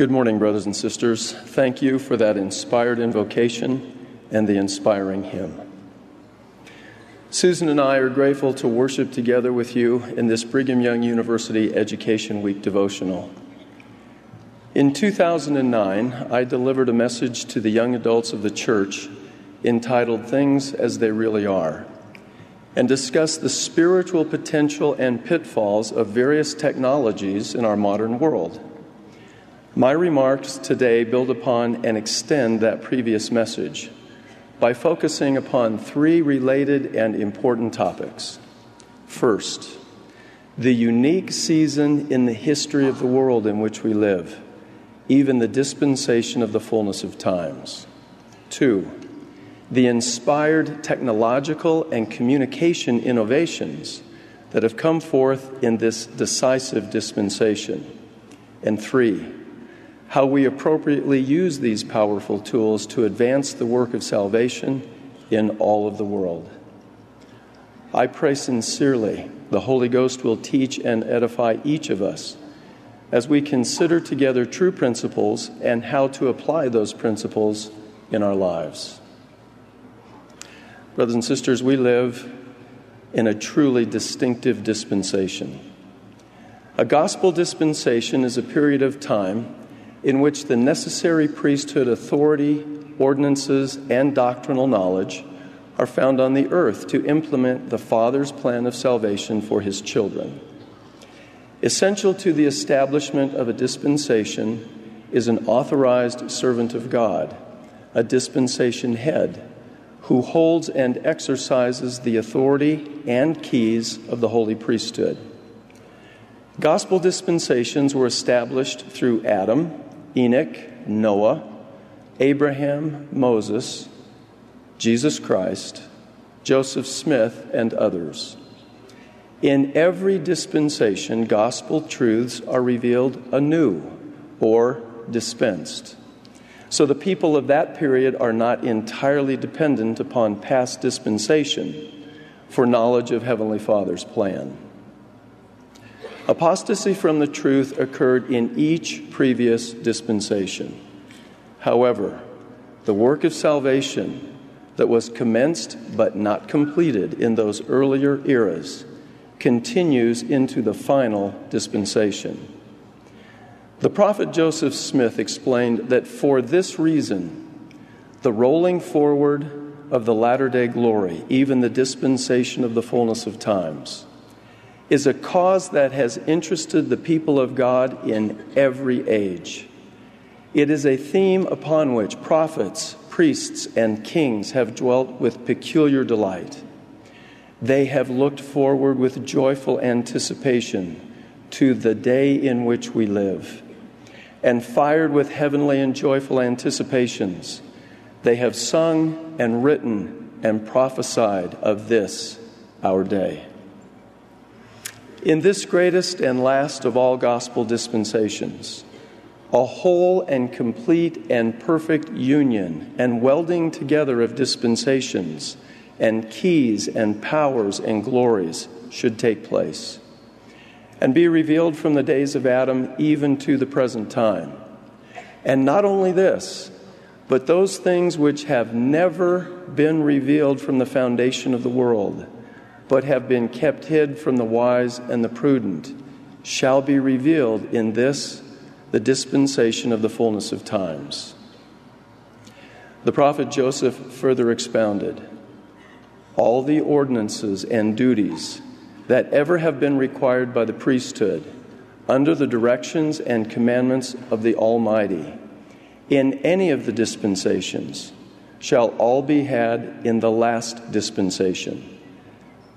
Good morning, brothers and sisters. Thank you for that inspired invocation and the inspiring hymn. Susan and I are grateful to worship together with you in this Brigham Young University Education Week devotional. In 2009, I delivered a message to the young adults of the church entitled Things as They Really Are and discussed the spiritual potential and pitfalls of various technologies in our modern world. My remarks today build upon and extend that previous message by focusing upon three related and important topics. First, the unique season in the history of the world in which we live, even the dispensation of the fullness of times. Two, the inspired technological and communication innovations that have come forth in this decisive dispensation. And three, how we appropriately use these powerful tools to advance the work of salvation in all of the world. I pray sincerely the Holy Ghost will teach and edify each of us as we consider together true principles and how to apply those principles in our lives. Brothers and sisters, we live in a truly distinctive dispensation. A gospel dispensation is a period of time in which the necessary priesthood authority, ordinances, and doctrinal knowledge are found on the earth to implement the Father's plan of salvation for his children. Essential to the establishment of a dispensation is an authorized servant of God, a dispensation head, who holds and exercises the authority and keys of the holy priesthood. Gospel dispensations were established through Adam, Enoch, Noah, Abraham, Moses, Jesus Christ, Joseph Smith, and others. In every dispensation, gospel truths are revealed anew or dispensed. So the people of that period are not entirely dependent upon past dispensation for knowledge of Heavenly Father's plan. Apostasy from the truth occurred in each previous dispensation. However, the work of salvation that was commenced but not completed in those earlier eras continues into the final dispensation. The prophet Joseph Smith explained that for this reason, the rolling forward of the latter day glory, even the dispensation of the fullness of times, is a cause that has interested the people of God in every age. It is a theme upon which prophets, priests, and kings have dwelt with peculiar delight. They have looked forward with joyful anticipation to the day in which we live. And fired with heavenly and joyful anticipations, they have sung and written and prophesied of this, our day. In this greatest and last of all gospel dispensations, a whole and complete and perfect union and welding together of dispensations and keys and powers and glories should take place and be revealed from the days of Adam even to the present time. And not only this, but those things which have never been revealed from the foundation of the world but have been kept hid from the wise and the prudent, shall be revealed in this, the dispensation of the fullness of times. The prophet Joseph further expounded all the ordinances and duties that ever have been required by the priesthood under the directions and commandments of the Almighty in any of the dispensations shall all be had in the last dispensation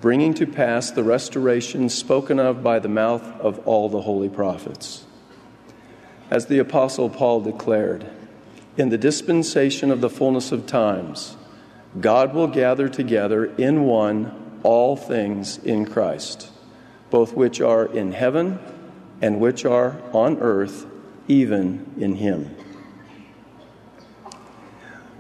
bringing to pass the restoration spoken of by the mouth of all the holy prophets. As the Apostle Paul declared, in the dispensation of the fullness of times, God will gather together in one all things in Christ, both which are in heaven and which are on earth, even in Him.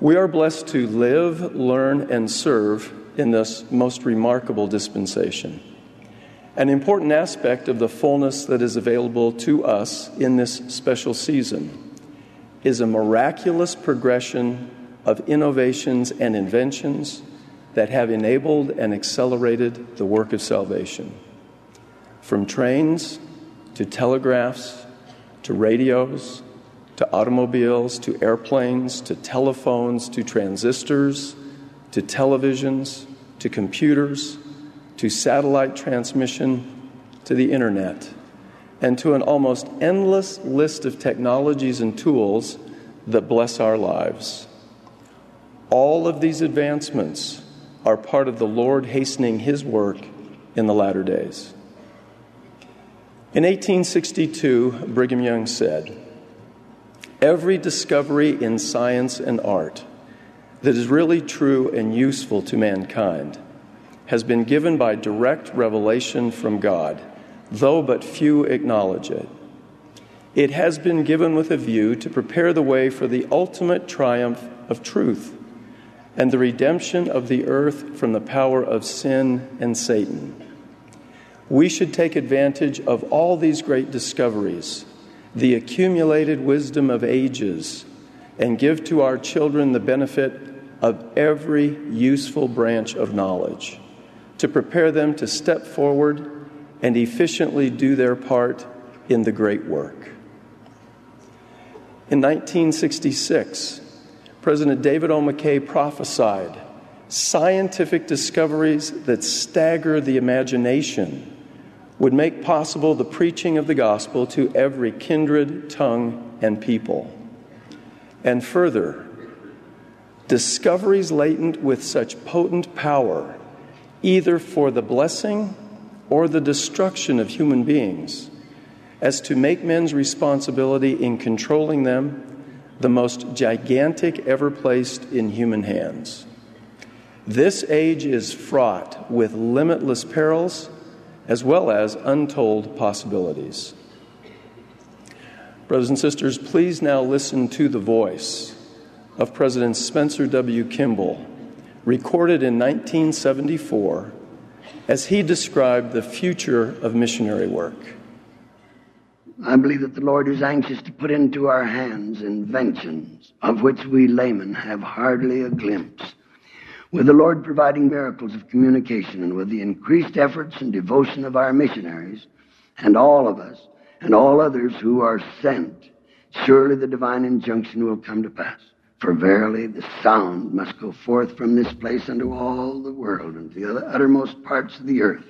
We are blessed to live, learn, and serve in this most remarkable dispensation. An important aspect of the fullness that is available to us in this special season is a miraculous progression of innovations and inventions that have enabled and accelerated the work of salvation. From trains to telegraphs to radios to automobiles to airplanes to telephones to transistors to televisions to computers to satellite transmission to the internet and to an almost endless list of technologies and tools that bless our lives. All of these advancements are part of the Lord hastening His work in the latter days. In 1862, Brigham Young said, Every discovery in science and art that is really true and useful to mankind has been given by direct revelation from God though but few acknowledge it. It has been given with a view to prepare the way for the ultimate triumph of truth and the redemption of the earth from the power of sin and Satan. We should take advantage of all these great discoveries, the accumulated wisdom of ages, and give to our children the benefit of every useful branch of knowledge to prepare them to step forward and efficiently do their part in the great work. In 1966, President David O. McKay prophesied scientific discoveries that stagger the imagination would make possible the preaching of the gospel to every kindred, tongue, and people. And further, discoveries latent with such potent power, either for the blessing or the destruction of human beings as to make men's responsibility in controlling them the most gigantic ever placed in human hands. This age is fraught with limitless perils as well as untold possibilities. Brothers and sisters, please now listen to the voice of President Spencer W. Kimball, recorded in 1974 as he described the future of missionary work. I believe that the Lord is anxious to put into our hands inventions of which we laymen have hardly a glimpse. With the Lord providing miracles of communication and with the increased efforts and devotion of our missionaries and all of us and all others who are sent, surely the divine injunction will come to pass. For verily the sound must go forth from this place unto all the world and to the uttermost parts of the earth.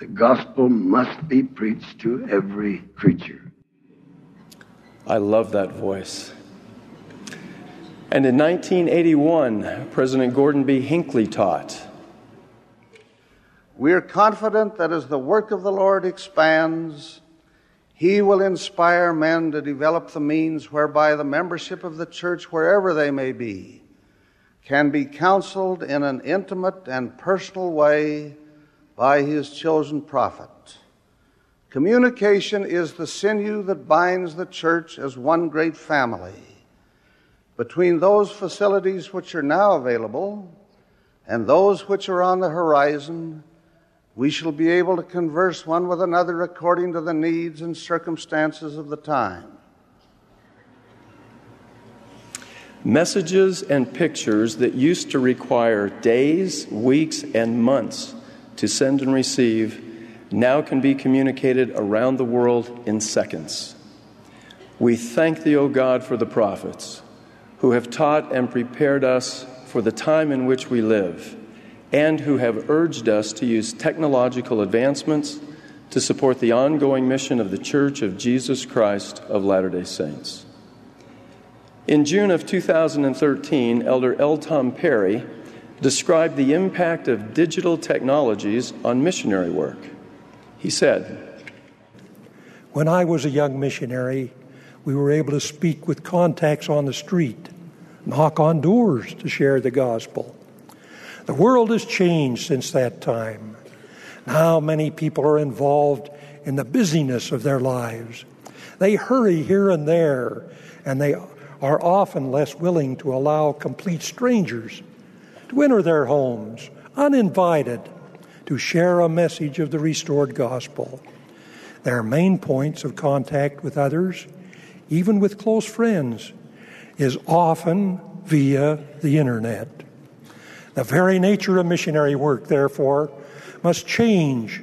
The gospel must be preached to every creature. I love that voice. And in 1981, President Gordon B. Hinckley taught We are confident that as the work of the Lord expands, he will inspire men to develop the means whereby the membership of the church, wherever they may be, can be counseled in an intimate and personal way by his chosen prophet. Communication is the sinew that binds the church as one great family. Between those facilities which are now available and those which are on the horizon, we shall be able to converse one with another according to the needs and circumstances of the time. Messages and pictures that used to require days, weeks, and months to send and receive now can be communicated around the world in seconds. We thank thee, O God, for the prophets who have taught and prepared us for the time in which we live and who have urged us to use technological advancements to support the ongoing mission of the Church of Jesus Christ of Latter day Saints. In June of 2013, Elder L. Tom Perry described the impact of digital technologies on missionary work. He said, When I was a young missionary, we were able to speak with contacts on the street, knock on doors to share the gospel. The world has changed since that time. Now many people are involved in the busyness of their lives. They hurry here and there, and they are often less willing to allow complete strangers to enter their homes uninvited to share a message of the restored gospel. Their main points of contact with others, even with close friends, is often via the internet. The very nature of missionary work, therefore, must change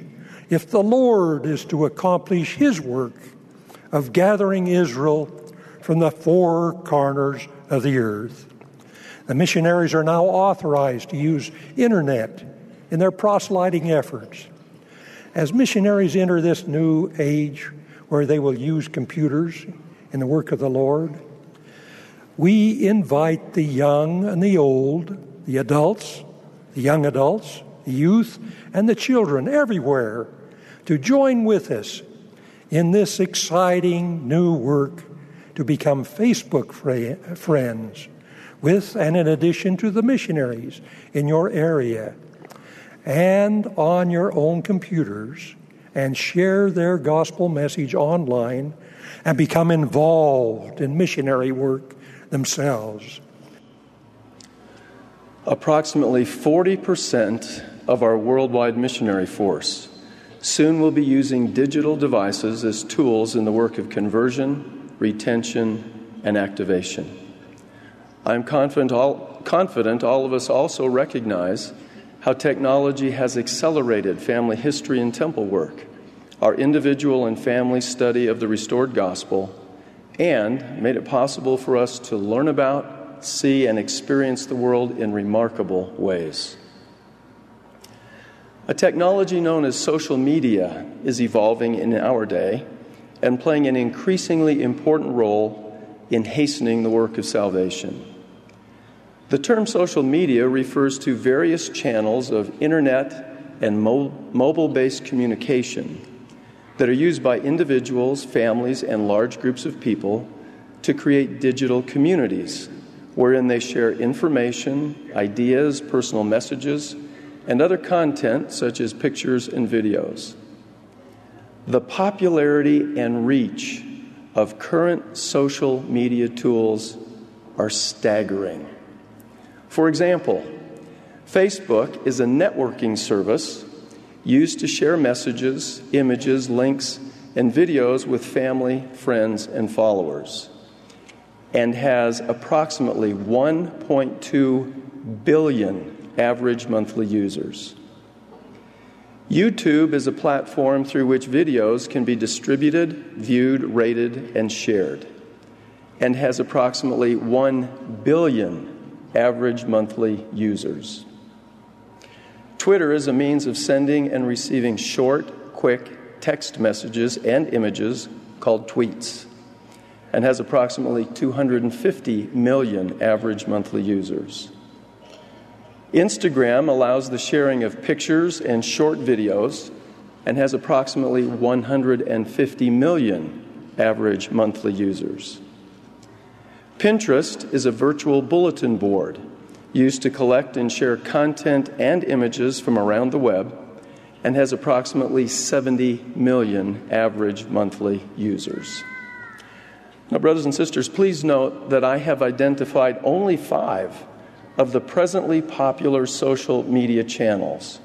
if the Lord is to accomplish His work of gathering Israel from the four corners of the earth. The missionaries are now authorized to use internet in their proselyting efforts. As missionaries enter this new age where they will use computers in the work of the Lord, we invite the young and the old, the adults, the young adults, the youth, and the children everywhere to join with us in this exciting new work to become Facebook friends with and in addition to the missionaries in your area and on your own computers and share their gospel message online and become involved in missionary work themselves. Approximately 40% of our worldwide missionary force soon will be using digital devices as tools in the work of conversion, retention, and activation. I'm confident all, confident all of us also recognize how technology has accelerated family history and temple work, our individual and family study of the restored gospel, and made it possible for us to learn about, see, and experience the world in remarkable ways. A technology known as social media is evolving in our day and playing an increasingly important role in hastening the work of salvation. The term social media refers to various channels of internet and mo- mobile based communication that are used by individuals, families, and large groups of people to create digital communities wherein they share information, ideas, personal messages, and other content such as pictures and videos. The popularity and reach of current social media tools are staggering. For example, Facebook is a networking service used to share messages, images, links, and videos with family, friends, and followers, and has approximately 1.2 billion average monthly users. YouTube is a platform through which videos can be distributed, viewed, rated, and shared, and has approximately 1 billion average monthly users. Twitter is a means of sending and receiving short, quick text messages and images called tweets, and has approximately 250 million average monthly users. Instagram allows the sharing of pictures and short videos and has approximately 150 million average monthly users. Pinterest is a virtual bulletin board used to collect and share content and images from around the web and has approximately 70 million average monthly users. Now, brothers and sisters, please note that I have identified only five of the presently popular social media channels.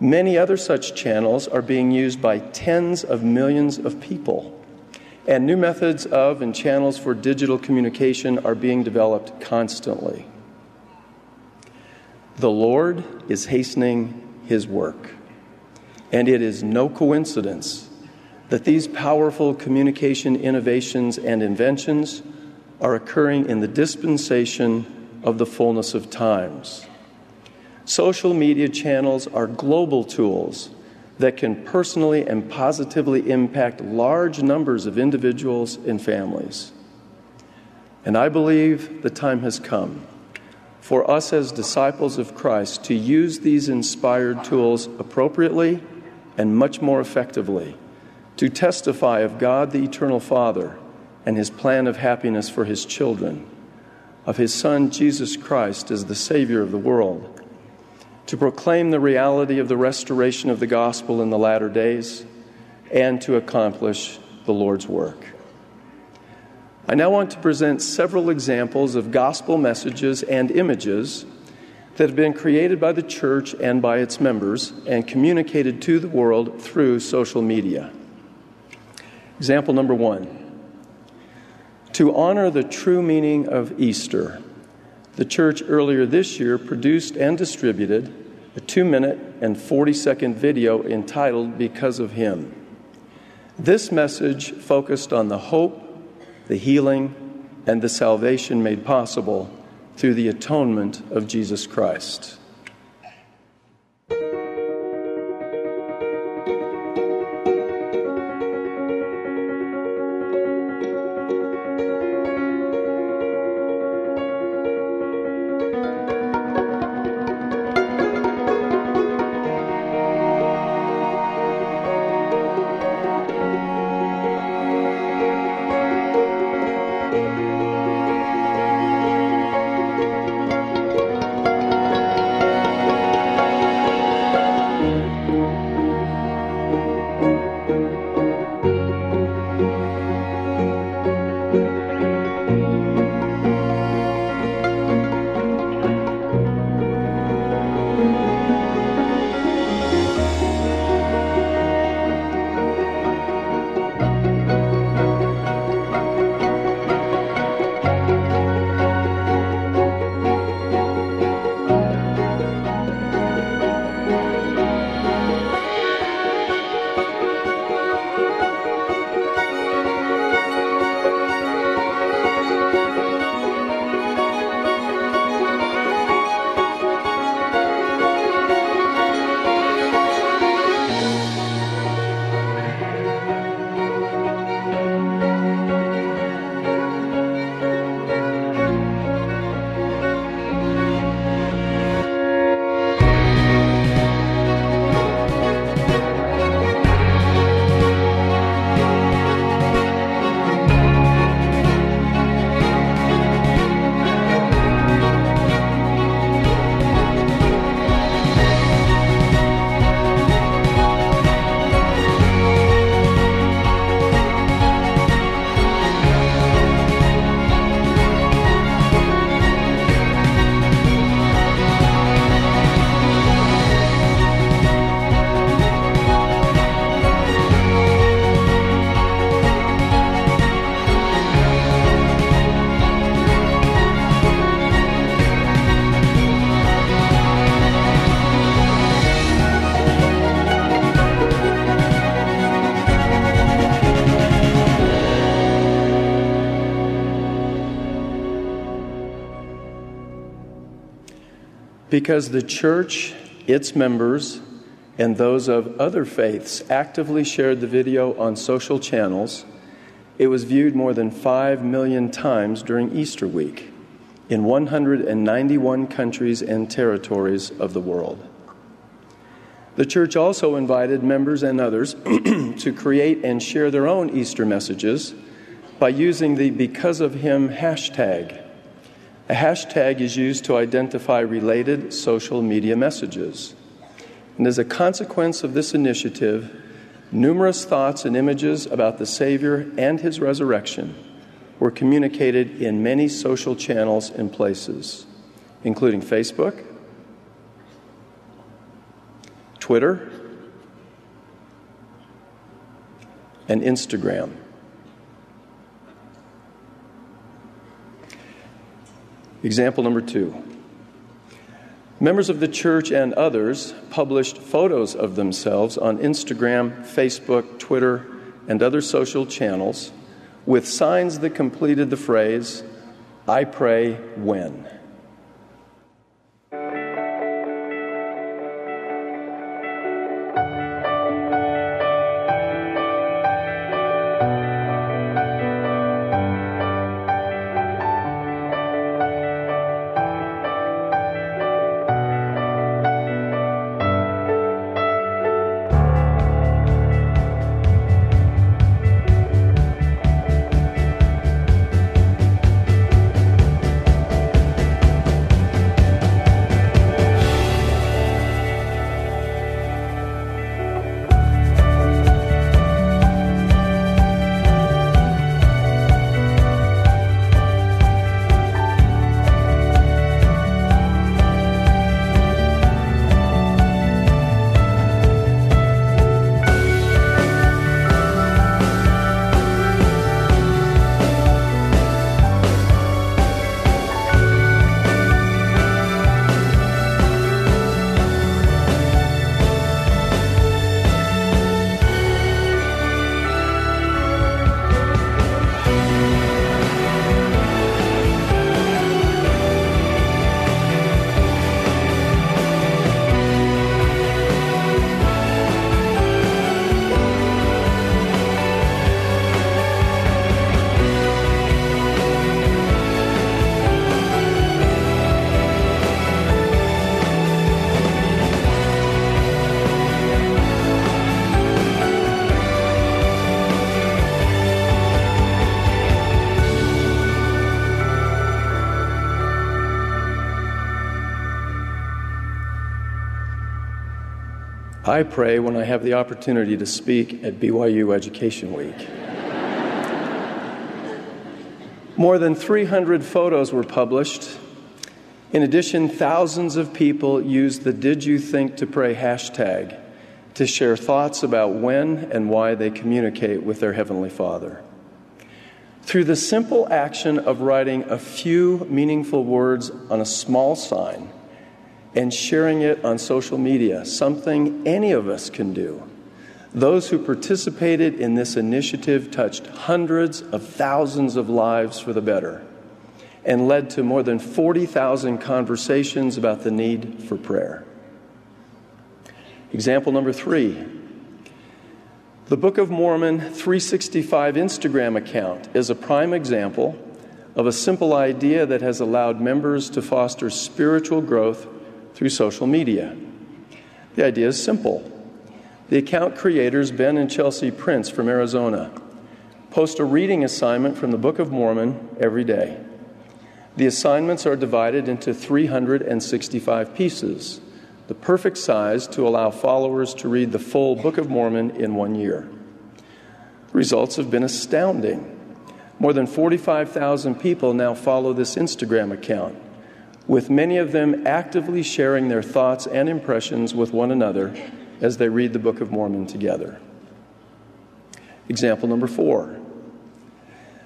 Many other such channels are being used by tens of millions of people, and new methods of and channels for digital communication are being developed constantly. The Lord is hastening His work, and it is no coincidence that these powerful communication innovations and inventions are occurring in the dispensation of the fullness of times. Social media channels are global tools that can personally and positively impact large numbers of individuals and families. And I believe the time has come for us as disciples of Christ to use these inspired tools appropriately and much more effectively to testify of God the Eternal Father and His plan of happiness for His children of his Son, Jesus Christ, as the Savior of the world, to proclaim the reality of the restoration of the gospel in the latter days, and to accomplish the Lord's work. I now want to present several examples of gospel messages and images that have been created by the church and by its members and communicated to the world through social media. Example number one To honor the true meaning of Easter, the church earlier this year produced and distributed a two minute and 40 second video entitled Because of Him. This message focused on the hope, the healing, and the salvation made possible through the atonement of Jesus Christ. Because the church, its members, and those of other faiths actively shared the video on social channels, it was viewed more than 5 million times during Easter week in 191 countries and territories of the world. The church also invited members and others to create and share their own Easter messages by using the Because of Him hashtag a hashtag is used to identify related social media messages. And as a consequence of this initiative, numerous thoughts and images about the Savior and his resurrection were communicated in many social channels and places, including Facebook, Twitter, and Instagram. Example number two. Members of the church and others published photos of themselves on Instagram, Facebook, Twitter, and other social channels with signs that completed the phrase, I pray when. I pray when I have the opportunity to speak at BYU Education Week. More than 300 photos were published. In addition, thousands of people used the Did You Think to Pray hashtag to share thoughts about when and why they communicate with their Heavenly Father. Through the simple action of writing a few meaningful words on a small sign and sharing it on social media, something any of us can do, those who participated in this initiative touched hundreds of thousands of lives for the better and led to more than 40,000 conversations about the need for prayer. Example number three the Book of Mormon 365 Instagram account is a prime example of a simple idea that has allowed members to foster spiritual growth through social media. The idea is simple. The account creators, Ben and Chelsea Prince from Arizona, post a reading assignment from the Book of Mormon every day. The assignments are divided into 365 pieces the perfect size to allow followers to read the full Book of Mormon in one year. The Results have been astounding. More than 45,000 people now follow this Instagram account, with many of them actively sharing their thoughts and impressions with one another as they read the Book of Mormon together. Example number four.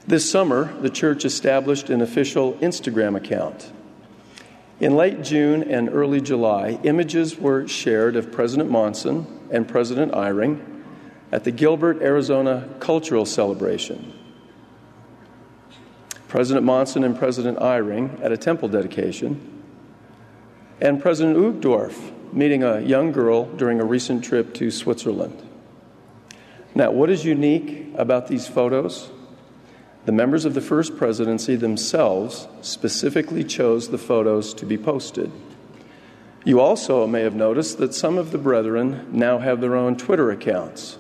This summer, the church established an official Instagram account. In late June and early July, images were shared of President Monson and President Eyring at the Gilbert, Arizona Cultural Celebration. President Monson and President Eyring at a temple dedication, and President Uchtdorf meeting a young girl during a recent trip to Switzerland. Now, what is unique about these photos? The members of the First Presidency themselves specifically chose the photos to be posted. You also may have noticed that some of the brethren now have their own Twitter accounts,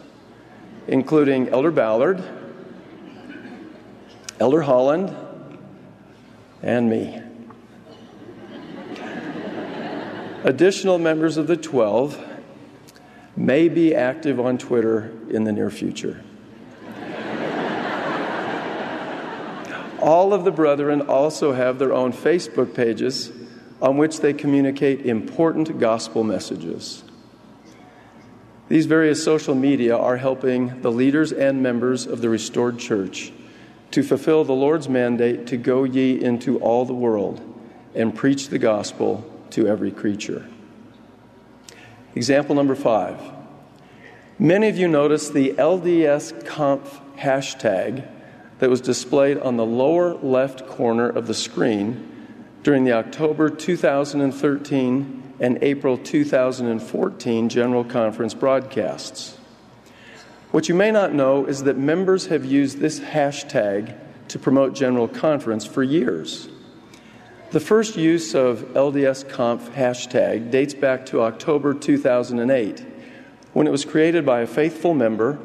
including Elder Ballard, Elder Holland, and me. Additional members of the 12 may be active on Twitter in the near future. All of the brethren also have their own Facebook pages on which they communicate important gospel messages. These various social media are helping the leaders and members of the restored church to fulfill the Lord's mandate to go ye into all the world and preach the gospel to every creature. Example number five. Many of you noticed the LDS Conf hashtag that was displayed on the lower left corner of the screen during the October 2013 and April 2014 General Conference broadcasts. What you may not know is that members have used this hashtag to promote General Conference for years. The first use of LDS Conf hashtag dates back to October 2008 when it was created by a faithful member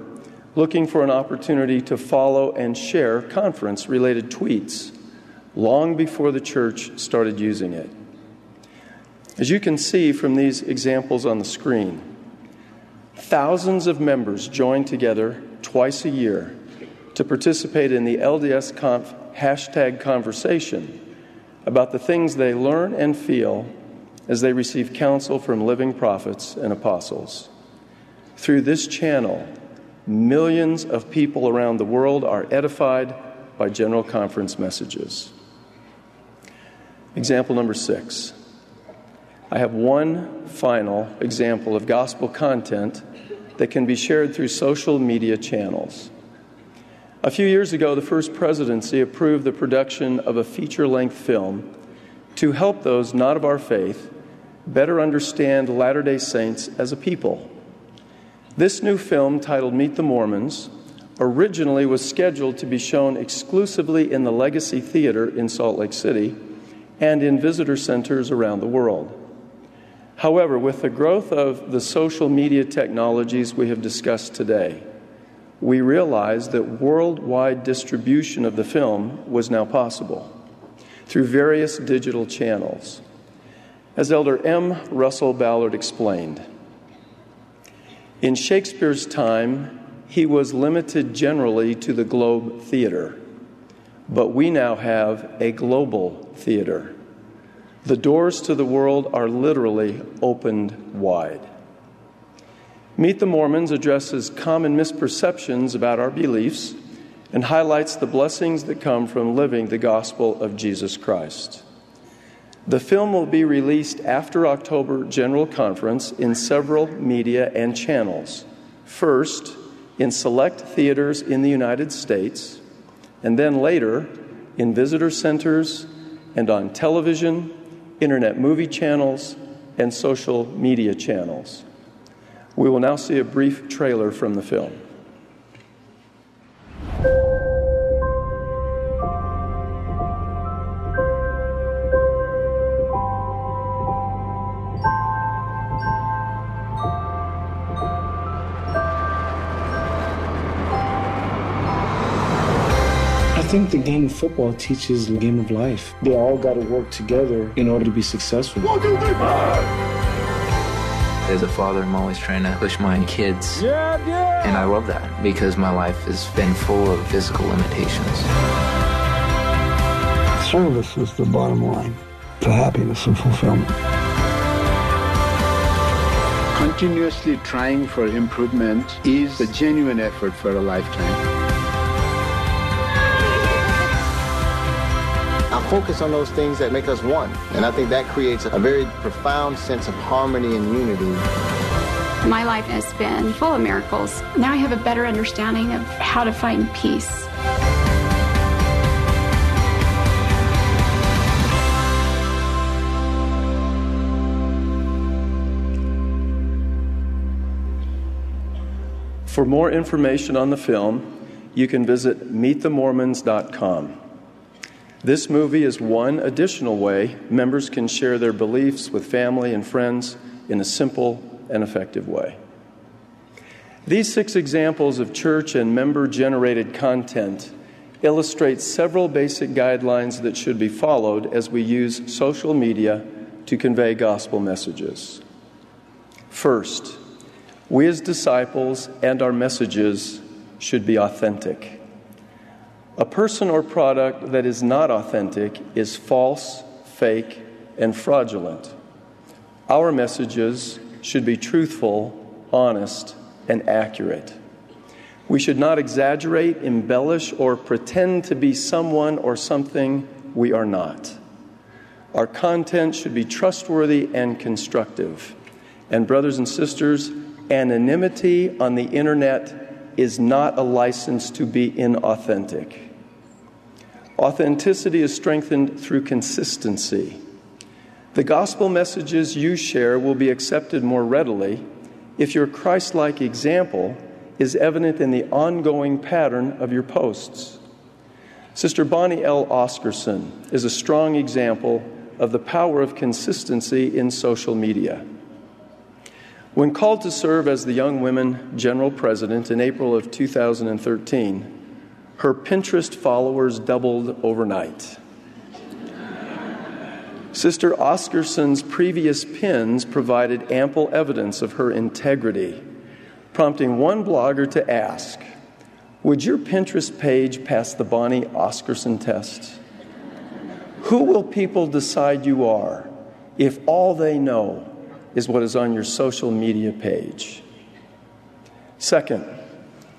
looking for an opportunity to follow and share conference related tweets long before the church started using it. As you can see from these examples on the screen, thousands of members join together twice a year to participate in the LDS Conf hashtag conversation about the things they learn and feel as they receive counsel from living prophets and apostles. Through this channel, Millions of people around the world are edified by General Conference messages. Example number six. I have one final example of gospel content that can be shared through social media channels. A few years ago, the First Presidency approved the production of a feature length film to help those not of our faith better understand Latter day Saints as a people. This new film, titled Meet the Mormons, originally was scheduled to be shown exclusively in the Legacy Theater in Salt Lake City and in visitor centers around the world. However, with the growth of the social media technologies we have discussed today, we realized that worldwide distribution of the film was now possible through various digital channels. As Elder M. Russell Ballard explained, In Shakespeare's time, he was limited generally to the Globe Theater, but we now have a global theater. The doors to the world are literally opened wide. Meet the Mormons addresses common misperceptions about our beliefs and highlights the blessings that come from living the gospel of Jesus Christ. The film will be released after October General Conference in several media and channels. First, in select theaters in the United States, and then later in visitor centers and on television, internet movie channels, and social media channels. We will now see a brief trailer from the film. Think the game of football teaches the game of life. They all got to work together in order to be successful. As a father, I'm always trying to push my kids. Yeah, yeah. And I love that because my life has been full of physical limitations. Service is the bottom line to happiness and fulfillment. Continuously trying for improvement is a genuine effort for a lifetime. Focus on those things that make us one. And I think that creates a very profound sense of harmony and unity. My life has been full of miracles. Now I have a better understanding of how to find peace. For more information on the film, you can visit meetthemormons.com. This movie is one additional way members can share their beliefs with family and friends in a simple and effective way. These six examples of church and member generated content illustrate several basic guidelines that should be followed as we use social media to convey gospel messages. First, we as disciples and our messages should be authentic. A person or product that is not authentic is false, fake, and fraudulent. Our messages should be truthful, honest, and accurate. We should not exaggerate, embellish, or pretend to be someone or something we are not. Our content should be trustworthy and constructive. And, brothers and sisters, anonymity on the internet is not a license to be inauthentic. Authenticity is strengthened through consistency. The gospel messages you share will be accepted more readily if your Christ like example is evident in the ongoing pattern of your posts. Sister Bonnie L. Oscarson is a strong example of the power of consistency in social media. When called to serve as the Young Women General President in April of 2013, her Pinterest followers doubled overnight. Sister Oscarson's previous pins provided ample evidence of her integrity, prompting one blogger to ask Would your Pinterest page pass the Bonnie Oscarson test? Who will people decide you are if all they know is what is on your social media page? Second,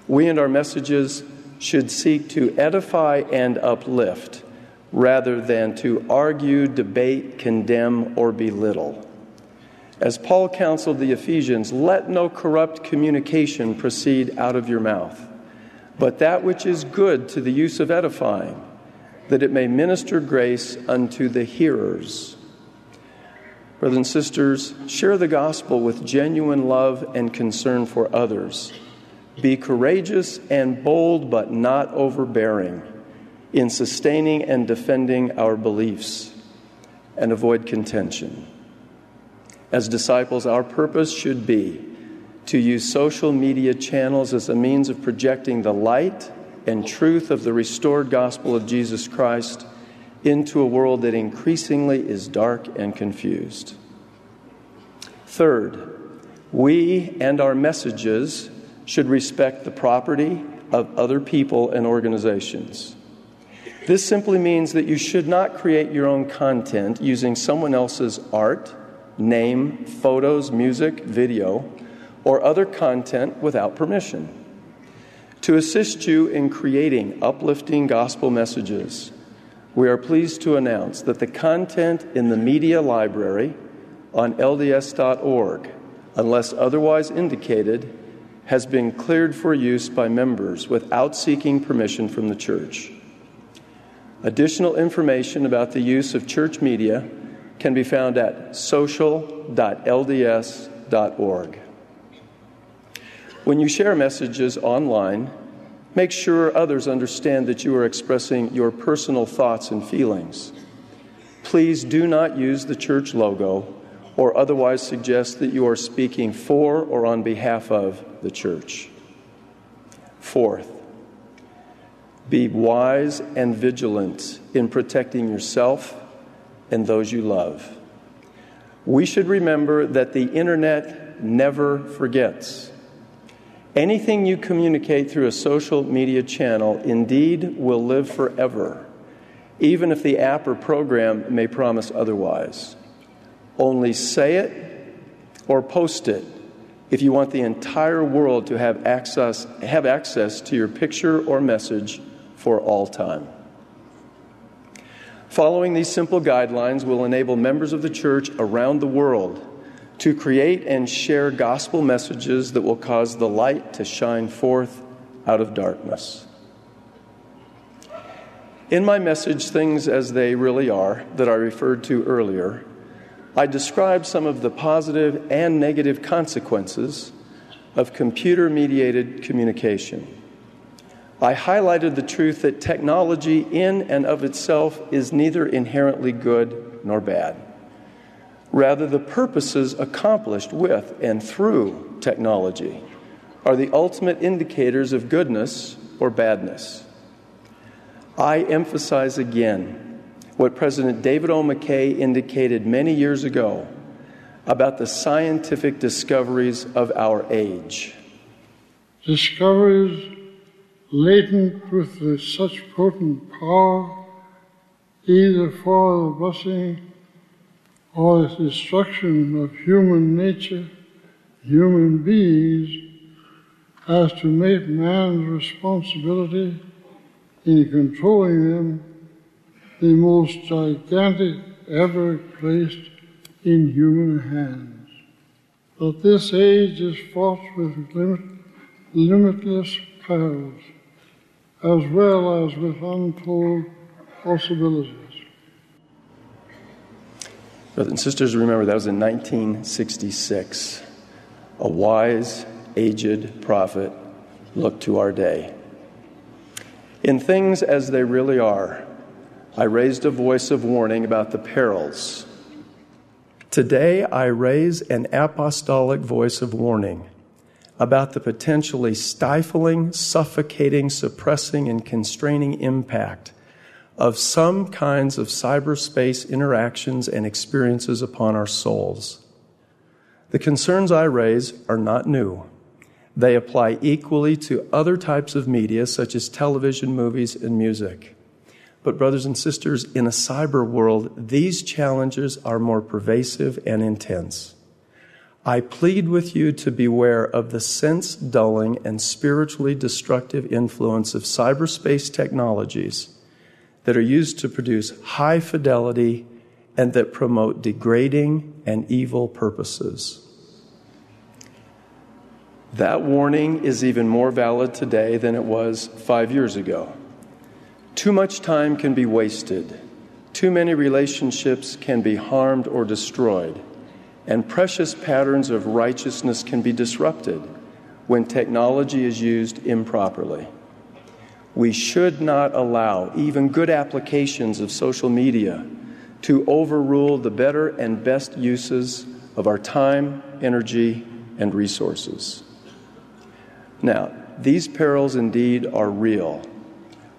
we and our messages should seek to edify and uplift rather than to argue, debate, condemn, or belittle. As Paul counseled the Ephesians, let no corrupt communication proceed out of your mouth, but that which is good to the use of edifying, that it may minister grace unto the hearers. Brothers and sisters, share the gospel with genuine love and concern for others be courageous and bold, but not overbearing in sustaining and defending our beliefs, and avoid contention. As disciples, our purpose should be to use social media channels as a means of projecting the light and truth of the restored gospel of Jesus Christ into a world that increasingly is dark and confused. Third, We and our messages should respect the property of other people and organizations. This simply means that you should not create your own content using someone else's art, name, photos, music, video, or other content without permission. To assist you in creating uplifting gospel messages, we are pleased to announce that the content in the media library on LDS.org, unless otherwise indicated, has been cleared for use by members without seeking permission from the church. Additional information about the use of church media can be found at social.lds.org. When you share messages online, make sure others understand that you are expressing your personal thoughts and feelings. Please do not use the church logo or otherwise suggest that you are speaking for or on behalf of the church. Fourth, be wise and vigilant in protecting yourself and those you love. We should remember that the internet never forgets. Anything you communicate through a social media channel indeed will live forever, even if the app or program may promise otherwise. Only say it or post it if you want the entire world to have access, have access to your picture or message for all time. Following these simple guidelines will enable members of the church around the world to create and share gospel messages that will cause the light to shine forth out of darkness. In my message, Things as They Really Are, that I referred to earlier, I described some of the positive and negative consequences of computer mediated communication. I highlighted the truth that technology, in and of itself, is neither inherently good nor bad. Rather, the purposes accomplished with and through technology are the ultimate indicators of goodness or badness. I emphasize again what President David O. McKay indicated many years ago about the scientific discoveries of our age. Discoveries latent with such potent power, either for the blessing or the destruction of human nature, human beings, as to make man's responsibility in controlling them the most gigantic ever placed in human hands. But this age is fraught with limit, limitless perils, as well as with untold possibilities. Brothers and sisters, remember that was in 1966. A wise, aged prophet looked to our day. In things as they really are, I raised a voice of warning about the perils. Today, I raise an apostolic voice of warning about the potentially stifling, suffocating, suppressing, and constraining impact of some kinds of cyberspace interactions and experiences upon our souls. The concerns I raise are not new. They apply equally to other types of media, such as television, movies, and music. But, brothers and sisters, in a cyber world, these challenges are more pervasive and intense. I plead with you to beware of the sense dulling and spiritually destructive influence of cyberspace technologies that are used to produce high fidelity and that promote degrading and evil purposes. That warning is even more valid today than it was five years ago. Too much time can be wasted, too many relationships can be harmed or destroyed, and precious patterns of righteousness can be disrupted when technology is used improperly. We should not allow even good applications of social media to overrule the better and best uses of our time, energy, and resources. Now, these perils indeed are real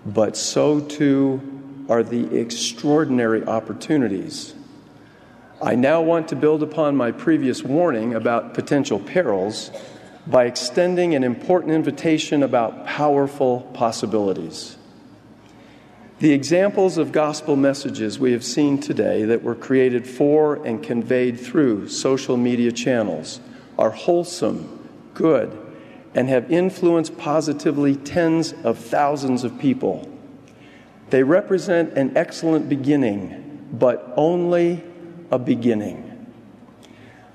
but so too are the extraordinary opportunities. I now want to build upon my previous warning about potential perils by extending an important invitation about powerful possibilities. The examples of gospel messages we have seen today that were created for and conveyed through social media channels are wholesome, good, and have influenced positively tens of thousands of people. They represent an excellent beginning, but only a beginning.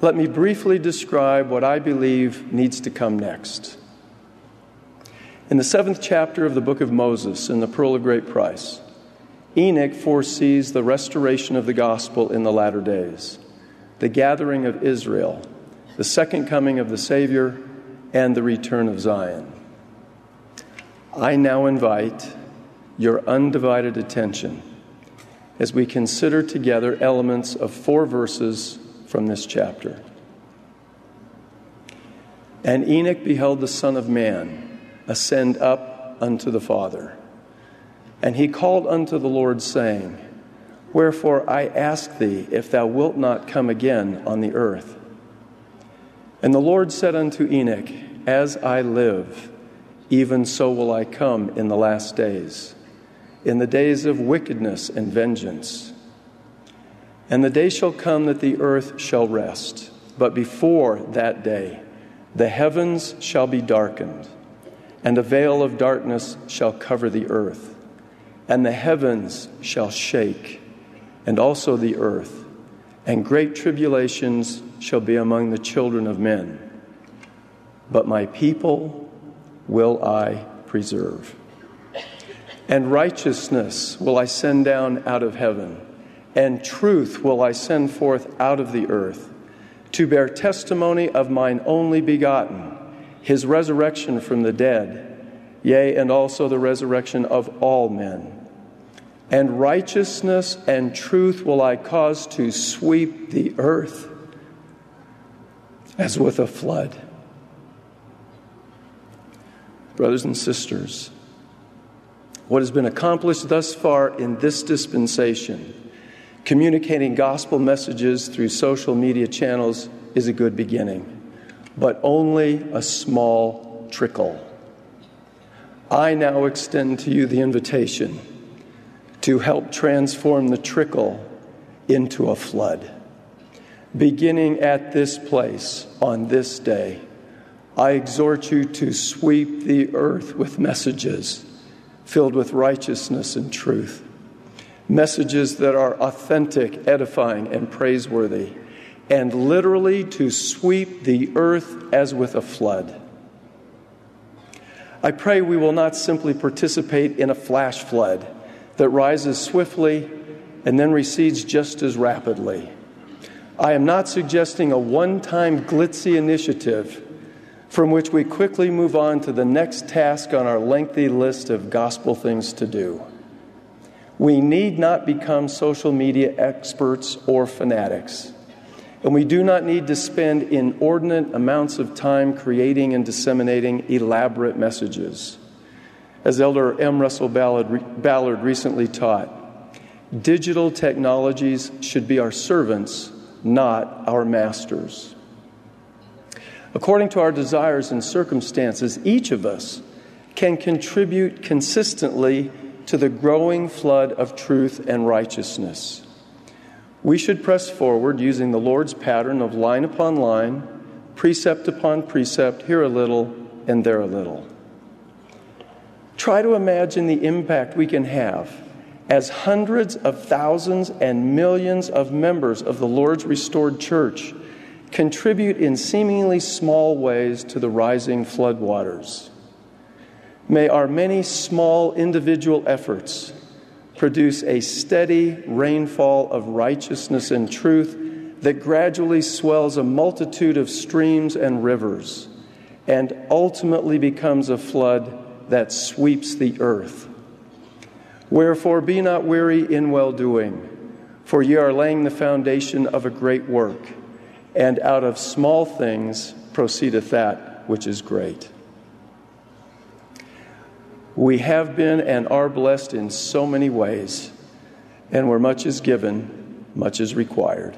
Let me briefly describe what I believe needs to come next. In the seventh chapter of the book of Moses, in the Pearl of Great Price, Enoch foresees the restoration of the gospel in the latter days, the gathering of Israel, the second coming of the Savior, and the return of Zion. I now invite your undivided attention as we consider together elements of four verses from this chapter. And Enoch beheld the Son of Man ascend up unto the Father. And he called unto the Lord, saying, Wherefore I ask thee if thou wilt not come again on the earth. And the Lord said unto Enoch, As I live, even so will I come in the last days in the days of wickedness and vengeance. And the day shall come that the earth shall rest, but before that day the heavens shall be darkened, and a veil of darkness shall cover the earth, and the heavens shall shake, and also the earth, and great tribulations shall be among the children of men. But my people will I preserve and righteousness will I send down out of heaven, and truth will I send forth out of the earth, to bear testimony of mine only begotten, his resurrection from the dead, yea, and also the resurrection of all men. And righteousness and truth will I cause to sweep the earth as with a flood. Brothers and sisters, what has been accomplished thus far in this dispensation, communicating gospel messages through social media channels, is a good beginning, but only a small trickle. I now extend to you the invitation to help transform the trickle into a flood. Beginning at this place on this day, I exhort you to sweep the earth with messages filled with righteousness and truth. Messages that are authentic, edifying, and praiseworthy, and literally to sweep the earth as with a flood. I pray we will not simply participate in a flash flood that rises swiftly and then recedes just as rapidly. I am not suggesting a one time glitzy initiative from which we quickly move on to the next task on our lengthy list of gospel things to do. We need not become social media experts or fanatics. And we do not need to spend inordinate amounts of time creating and disseminating elaborate messages. As Elder M. Russell Ballard, Ballard recently taught, digital technologies should be our servants, not our masters. According to our desires and circumstances, each of us can contribute consistently to the growing flood of truth and righteousness. We should press forward using the Lord's pattern of line upon line, precept upon precept, here a little and there a little. Try to imagine the impact we can have as hundreds of thousands and millions of members of the Lord's restored church contribute in seemingly small ways to the rising floodwaters. May our many small individual efforts produce a steady rainfall of righteousness and truth that gradually swells a multitude of streams and rivers and ultimately becomes a flood that sweeps the earth. Wherefore, be not weary in well doing, for ye are laying the foundation of a great work and out of small things proceedeth that which is great. We have been and are blessed in so many ways, and where much is given, much is required.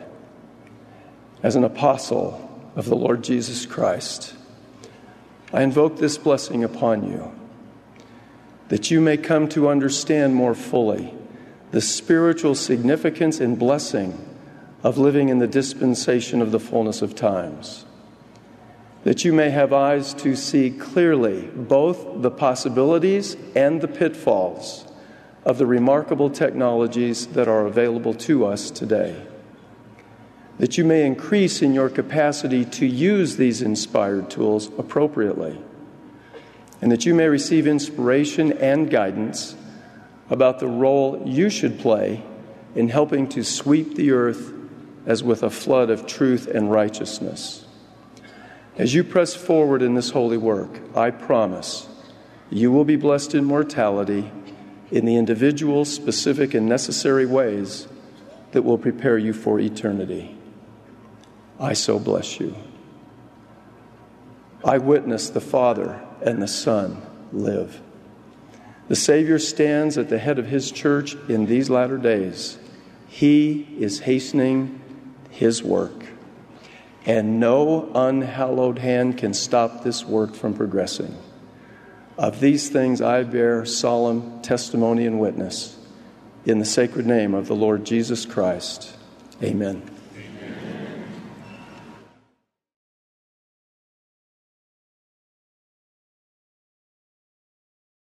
as an apostle of the Lord Jesus Christ, I invoke this blessing upon you that you may come to understand more fully the spiritual significance and blessing of living in the dispensation of the fullness of times. That you may have eyes to see clearly both the possibilities and the pitfalls of the remarkable technologies that are available to us today. That you may increase in your capacity to use these inspired tools appropriately and that you may receive inspiration and guidance about the role you should play in helping to sweep the earth as with a flood of truth and righteousness. As you press forward in this holy work, I promise you will be blessed in mortality in the individual, specific, and necessary ways that will prepare you for eternity. I so bless you. I witness the Father and the Son live. The Savior stands at the head of His church in these latter days. He is hastening His work, and no unhallowed hand can stop this work from progressing. Of these things I bear solemn testimony and witness in the sacred name of the Lord Jesus Christ. Amen.